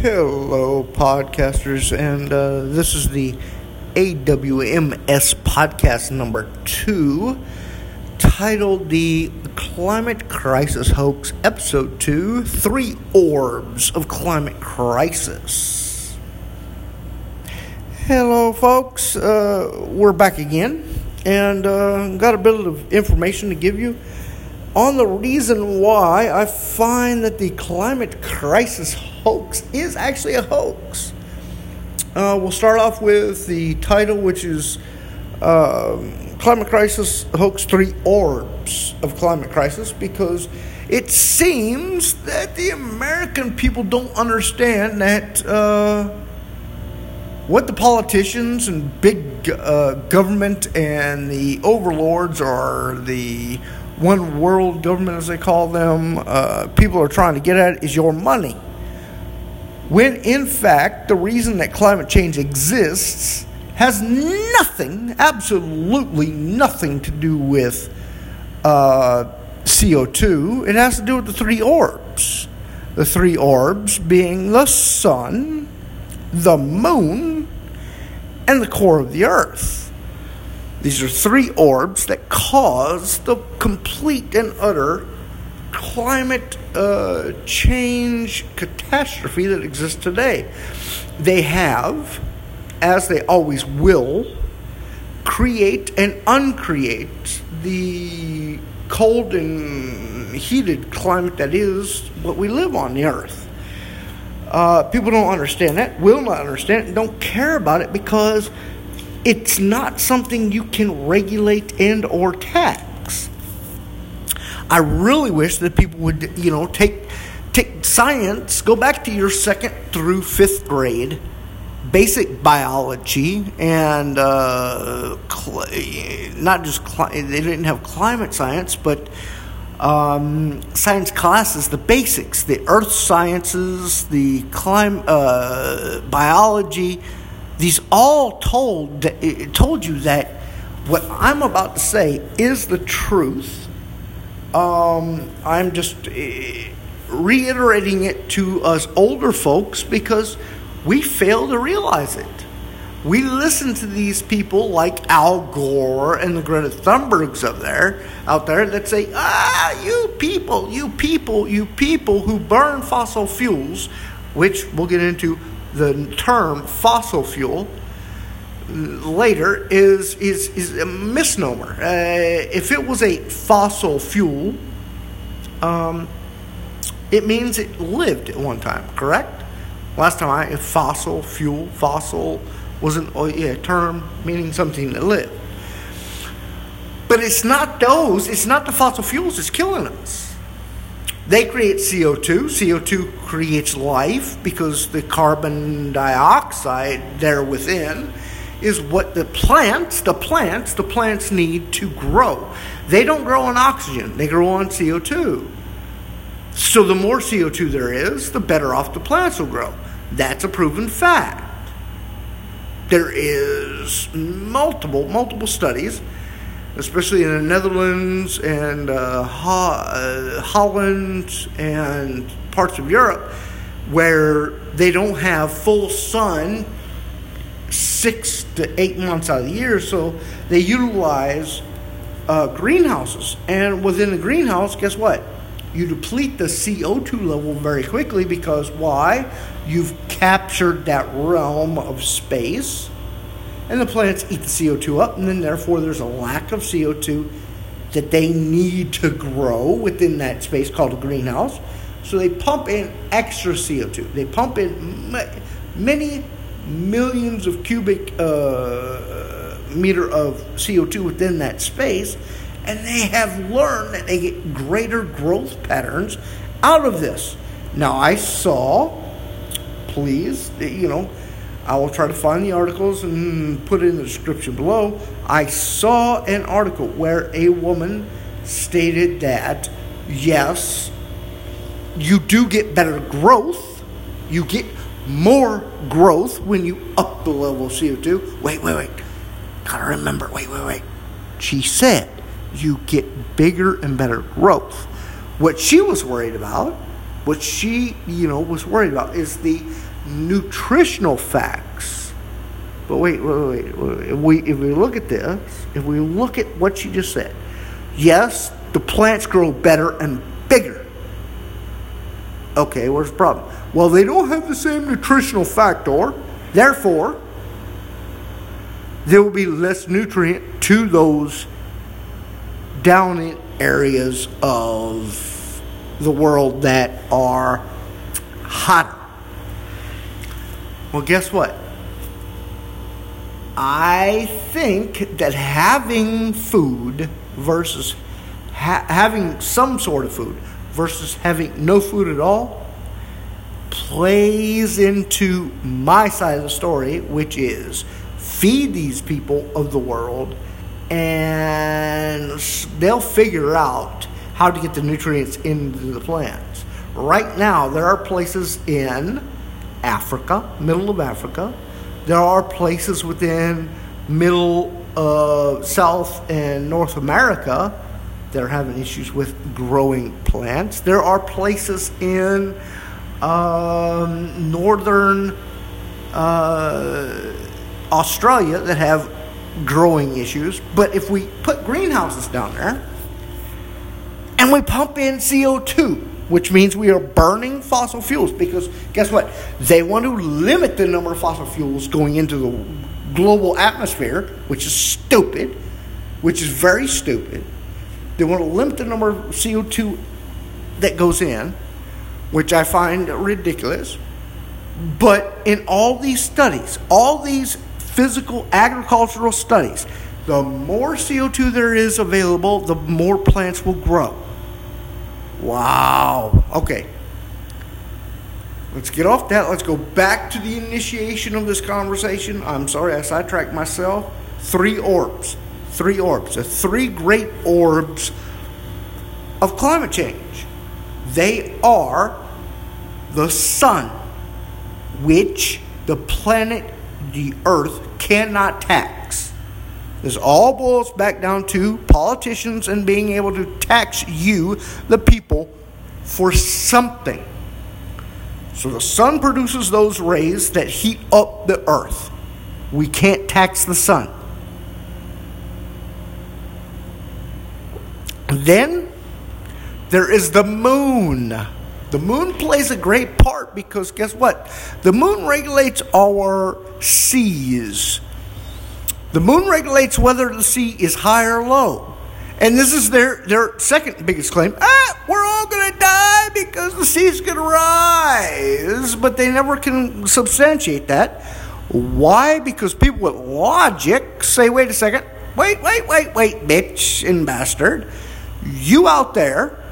Hello, podcasters, and uh, this is the AWMS podcast number two, titled The Climate Crisis Hoax, Episode 2 Three Orbs of Climate Crisis. Hello, folks, uh, we're back again, and uh, got a bit of information to give you on the reason why I find that the climate crisis hoax is actually a hoax. Uh, we'll start off with the title, which is uh, Climate Crisis Hoax Three Orbs of Climate Crisis, because it seems that the American people don't understand that uh, what the politicians and big uh, government and the overlords or the one world government, as they call them, uh, people are trying to get at is your money. When in fact, the reason that climate change exists has nothing, absolutely nothing to do with uh, CO2. It has to do with the three orbs. The three orbs being the sun, the moon, and the core of the earth. These are three orbs that cause the complete and utter climate uh, change catastrophe that exists today. They have, as they always will, create and uncreate the cold and heated climate that is what we live on the earth. Uh, people don't understand that, will not understand it, don't care about it because it's not something you can regulate and or tax. I really wish that people would, you know, take take science, go back to your second through fifth grade, basic biology, and uh, cl- not just cli- they didn't have climate science, but um, science classes, the basics, the earth sciences, the clim- uh, biology these all told told you that what I'm about to say is the truth. Um, I'm just uh, reiterating it to us older folks because we fail to realize it. We listen to these people like Al Gore and the Greta Thunbergs of there out there that say, "Ah, you people, you people, you people who burn fossil fuels," which we'll get into the term fossil fuel later is is is a misnomer. Uh, if it was a fossil fuel, um, it means it lived at one time. Correct? Last time I fossil fuel fossil was an oh, yeah, term meaning something that lived. But it's not those. It's not the fossil fuels that's killing us. They create CO2. CO2 creates life because the carbon dioxide there within is what the plants, the plants, the plants need to grow. They don't grow on oxygen, they grow on CO2. So the more CO2 there is, the better off the plants will grow. That's a proven fact. There is multiple, multiple studies especially in the Netherlands and uh, uh, Holland and parts of Europe, where they don't have full sun six to eight months out of the year, so they utilize uh, greenhouses. And within the greenhouse, guess what? You deplete the CO2 level very quickly because why? You've captured that realm of space and the plants eat the CO2 up, and then therefore there's a lack of CO2 that they need to grow within that space called a greenhouse. So they pump in extra CO2. They pump in many millions of cubic uh, meter of CO2 within that space, and they have learned that they get greater growth patterns out of this. Now, I saw, please, you know, I will try to find the articles and put it in the description below. I saw an article where a woman stated that yes, you do get better growth. You get more growth when you up the level of CO2. Wait, wait, wait. Gotta remember. Wait, wait, wait. She said you get bigger and better growth. What she was worried about, what she, you know, was worried about is the nutritional facts. But wait, wait, wait, wait. If we if we look at this, if we look at what she just said, yes, the plants grow better and bigger. Okay, where's the problem? Well, they don't have the same nutritional factor. Therefore, there will be less nutrient to those down in areas of the world that are hotter. Well, guess what? I think that having food versus ha- having some sort of food versus having no food at all plays into my side of the story, which is feed these people of the world and they'll figure out how to get the nutrients into the plants. Right now, there are places in Africa, middle of Africa, there are places within middle, uh, South, and North America that are having issues with growing plants. There are places in um, northern uh, Australia that have growing issues. But if we put greenhouses down there and we pump in CO2, which means we are burning fossil fuels, because guess what? They want to limit the number of fossil fuels going into the global atmosphere, which is stupid, which is very stupid. They want to limit the number of CO2 that goes in, which I find ridiculous. But in all these studies, all these physical agricultural studies, the more CO2 there is available, the more plants will grow. Wow. Okay. Let's get off that. Let's go back to the initiation of this conversation. I'm sorry, I sidetracked myself. Three orbs. Three orbs. The three great orbs of climate change. They are the sun, which the planet, the earth, cannot tax. This all boils back down to politicians and being able to tax you, the people, for something. So the sun produces those rays that heat up the earth. We can't tax the sun. Then there is the moon. The moon plays a great part because guess what? The moon regulates our seas. The moon regulates whether the sea is high or low. And this is their, their second biggest claim. Ah, we're all going to die because the sea's going to rise. But they never can substantiate that. Why? Because people with logic say, wait a second, wait, wait, wait, wait, bitch and bastard. You out there,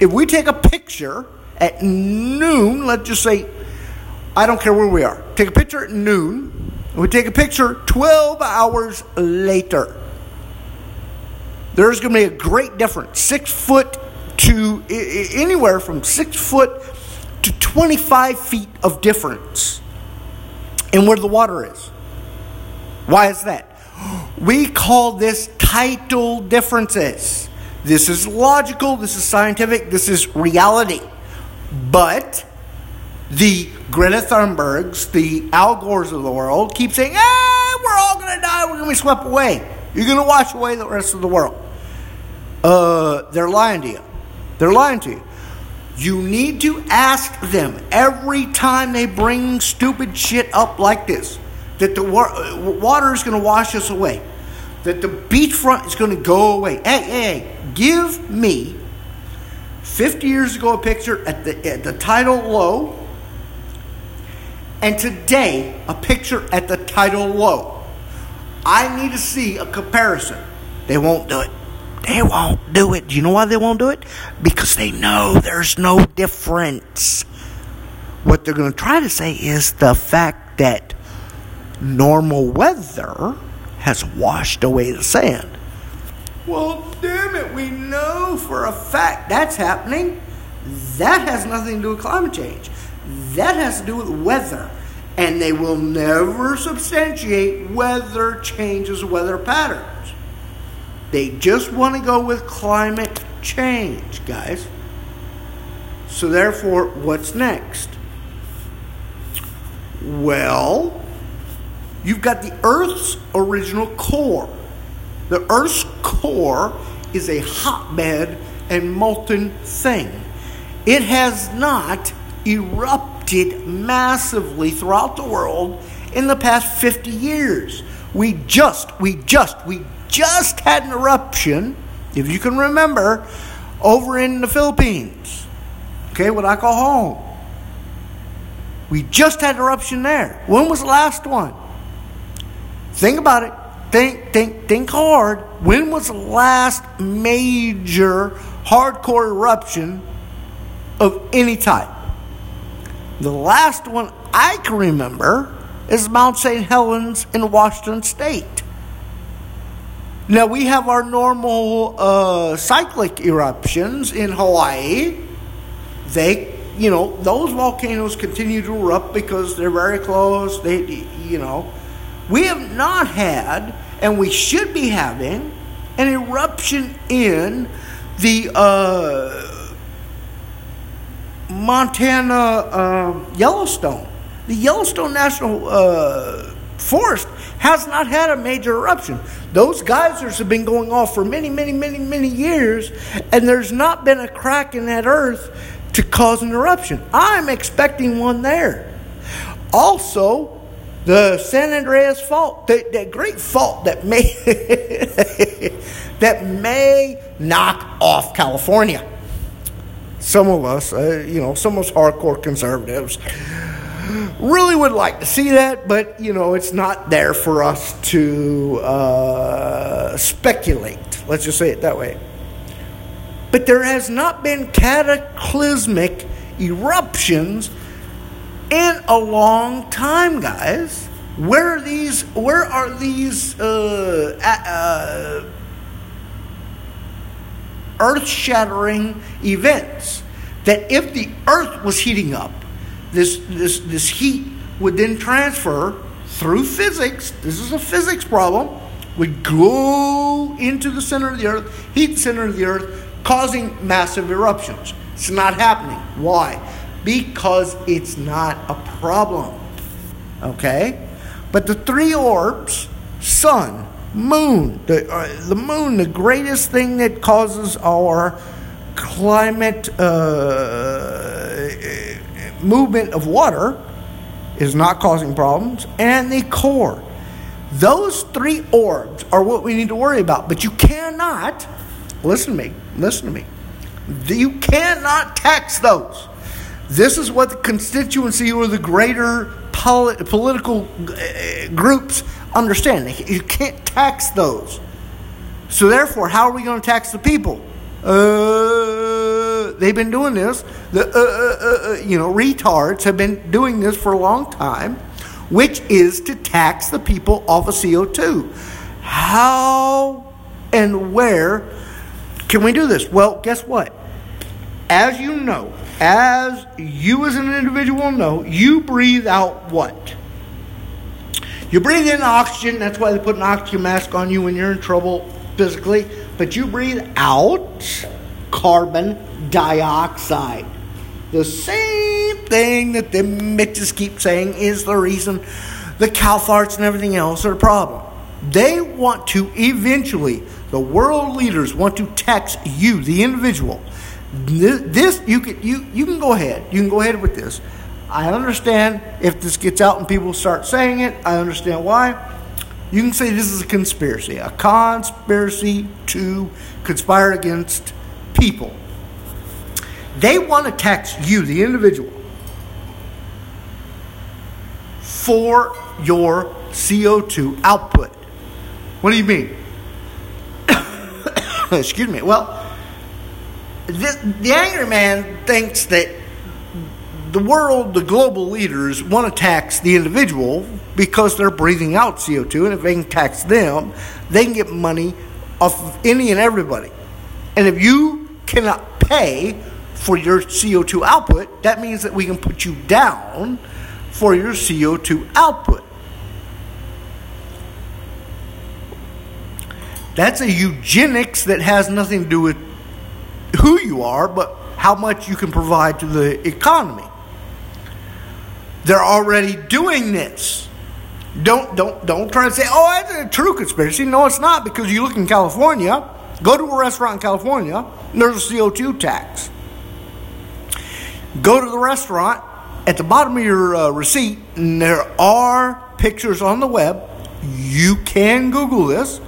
if we take a picture at noon, let's just say, I don't care where we are, take a picture at noon, and we take a picture 12 hours later. There's going to be a great difference. Six foot to anywhere from six foot to 25 feet of difference in where the water is. Why is that? We call this tidal differences. This is logical, this is scientific, this is reality. But the Greta Thunbergs, the Al Gores of the world, keep saying, ah, we're all going to die, we're going to be swept away. You're going to wash away the rest of the world. Uh, they're lying to you. They're lying to you. You need to ask them every time they bring stupid shit up like this that the water is going to wash us away, that the beachfront is going to go away. Hey, hey, hey, give me 50 years ago a picture at the, at the tidal low, and today a picture at the tidal low. I need to see a comparison. They won't do it. They won't do it. Do you know why they won't do it? Because they know there's no difference. What they're going to try to say is the fact that normal weather has washed away the sand. Well, damn it, we know for a fact that's happening. That has nothing to do with climate change. That has to do with weather. And they will never substantiate weather changes, weather patterns. They just want to go with climate change, guys. So, therefore, what's next? Well, you've got the Earth's original core. The Earth's core is a hotbed and molten thing. It has not erupted massively throughout the world in the past 50 years. We just, we just, we just had an eruption, if you can remember, over in the Philippines. Okay, what I call home. We just had an eruption there. When was the last one? Think about it. Think, think, think hard. When was the last major hardcore eruption of any type? The last one I can remember is Mount St. Helens in Washington State. Now we have our normal uh, cyclic eruptions in Hawaii. They, you know, those volcanoes continue to erupt because they're very close. They, you know, we have not had, and we should be having, an eruption in the uh, Montana uh, Yellowstone. The Yellowstone National uh, Forest has not had a major eruption. Those geysers have been going off for many, many, many, many years, and there's not been a crack in that earth to cause an eruption. I'm expecting one there. Also, the San Andreas Fault, that, that great fault that may that may knock off California. Some of us, uh, you know, some of us hardcore conservatives really would like to see that, but you know, it's not there for us to uh, speculate. Let's just say it that way. But there has not been cataclysmic eruptions in a long time, guys. Where are these? Where are these uh, uh, earth-shattering events? That if the Earth was heating up, this this this heat would then transfer through physics. This is a physics problem. Would go into the center of the Earth, heat the center of the Earth, causing massive eruptions. It's not happening. Why? Because it's not a problem. Okay? But the three orbs, sun, moon, the, uh, the moon, the greatest thing that causes our climate uh, movement of water, is not causing problems, and the core. Those three orbs are what we need to worry about. But you cannot, listen to me, listen to me. You cannot tax those. This is what the constituency or the greater polit- political uh, groups understand. You can't tax those. So, therefore, how are we going to tax the people? Uh, they've been doing this. The uh, uh, uh, uh, you know retards have been doing this for a long time, which is to tax the people off of CO two. How and where can we do this? Well, guess what? As you know, as you as an individual know, you breathe out what? You breathe in oxygen, that's why they put an oxygen mask on you when you're in trouble physically, but you breathe out carbon dioxide. The same thing that the Mitches keep saying is the reason the cow farts and everything else are a problem. They want to eventually, the world leaders want to tax you, the individual, this you can you you can go ahead. You can go ahead with this. I understand if this gets out and people start saying it. I understand why. You can say this is a conspiracy, a conspiracy to conspire against people. They want to tax you, the individual, for your CO2 output. What do you mean? Excuse me. Well, the, the angry man thinks that the world, the global leaders, want to tax the individual because they're breathing out CO2, and if they can tax them, they can get money off of any and everybody. And if you cannot pay for your CO2 output, that means that we can put you down for your CO2 output. That's a eugenics that has nothing to do with who you are, but how much you can provide to the economy. They're already doing this. Don't don't don't try to say, oh, that's a true conspiracy. No, it's not because you look in California. Go to a restaurant in California. There's a CO2 tax. Go to the restaurant. At the bottom of your uh, receipt, and there are pictures on the web. You can Google this.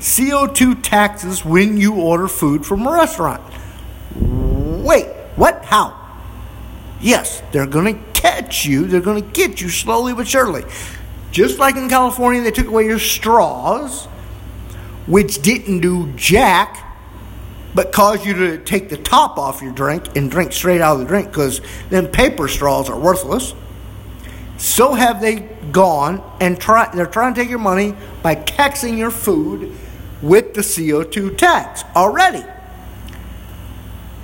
CO2 taxes when you order food from a restaurant. How? Yes, they're going to catch you. They're going to get you slowly but surely. Just like in California, they took away your straws, which didn't do jack, but caused you to take the top off your drink and drink straight out of the drink because then paper straws are worthless. So have they gone and try, they're trying to take your money by taxing your food with the CO2 tax already.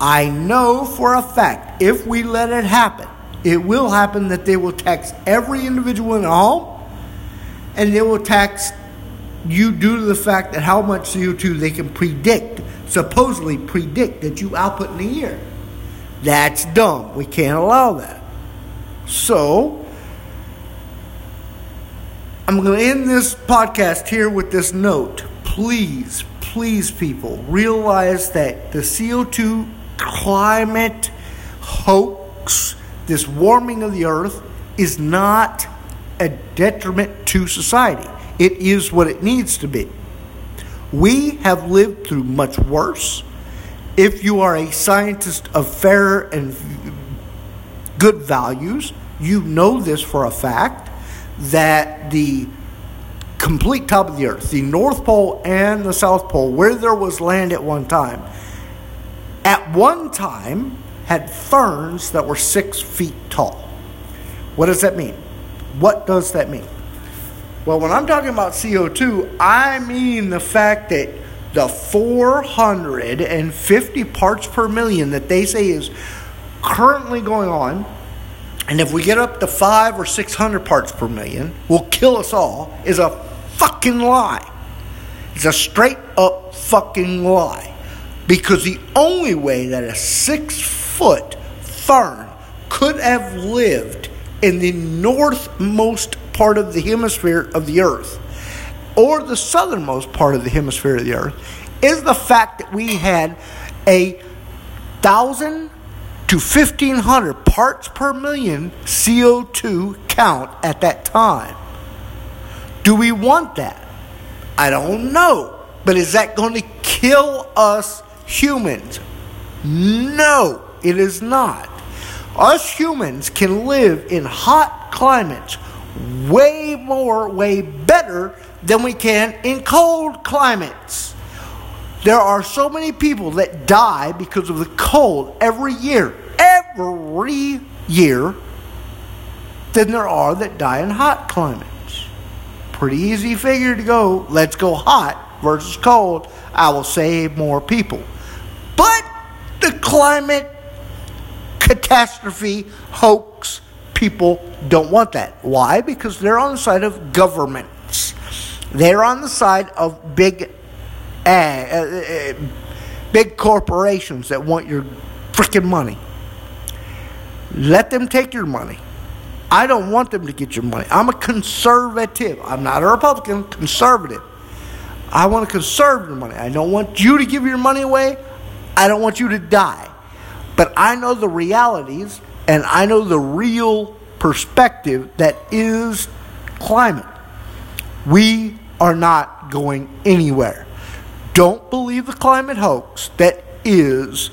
I know for a fact if we let it happen, it will happen that they will tax every individual in the home and they will tax you due to the fact that how much CO2 they can predict, supposedly predict that you output in a year. That's dumb. We can't allow that. So, I'm going to end this podcast here with this note. Please, please, people, realize that the CO2 climate hoax, this warming of the earth, is not a detriment to society. It is what it needs to be. We have lived through much worse. If you are a scientist of fair and good values, you know this for a fact that the complete top of the earth, the North Pole and the South Pole, where there was land at one time, at one time had ferns that were six feet tall. What does that mean? What does that mean? Well, when I'm talking about CO2, I mean the fact that the 450 parts per million that they say is currently going on, and if we get up to five or 600 parts per million, will kill us all, is a fucking lie. It's a straight up fucking lie. Because the only way that a six foot fern could have lived in the northmost part of the hemisphere of the earth or the southernmost part of the hemisphere of the earth is the fact that we had a thousand to 1500 parts per million CO2 count at that time. Do we want that? I don't know. But is that going to kill us humans. No, it is not. Us humans can live in hot climates way more, way better than we can in cold climates. There are so many people that die because of the cold every year, every year, than there are that die in hot climates. Pretty easy figure to go, let's go hot versus cold. I will save more people. But the climate catastrophe hoax people don't want that. Why? Because they're on the side of governments. They're on the side of big uh, uh, big corporations that want your freaking money. Let them take your money. I don't want them to get your money. I'm a conservative. I'm not a Republican, conservative. I want to conserve your money. I don't want you to give your money away. I don't want you to die. But I know the realities and I know the real perspective that is climate. We are not going anywhere. Don't believe the climate hoax that is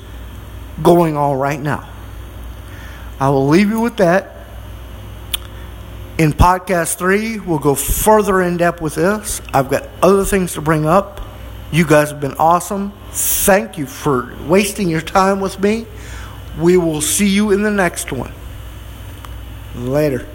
going on right now. I will leave you with that. In podcast three, we'll go further in depth with this. I've got other things to bring up. You guys have been awesome. Thank you for wasting your time with me. We will see you in the next one. Later.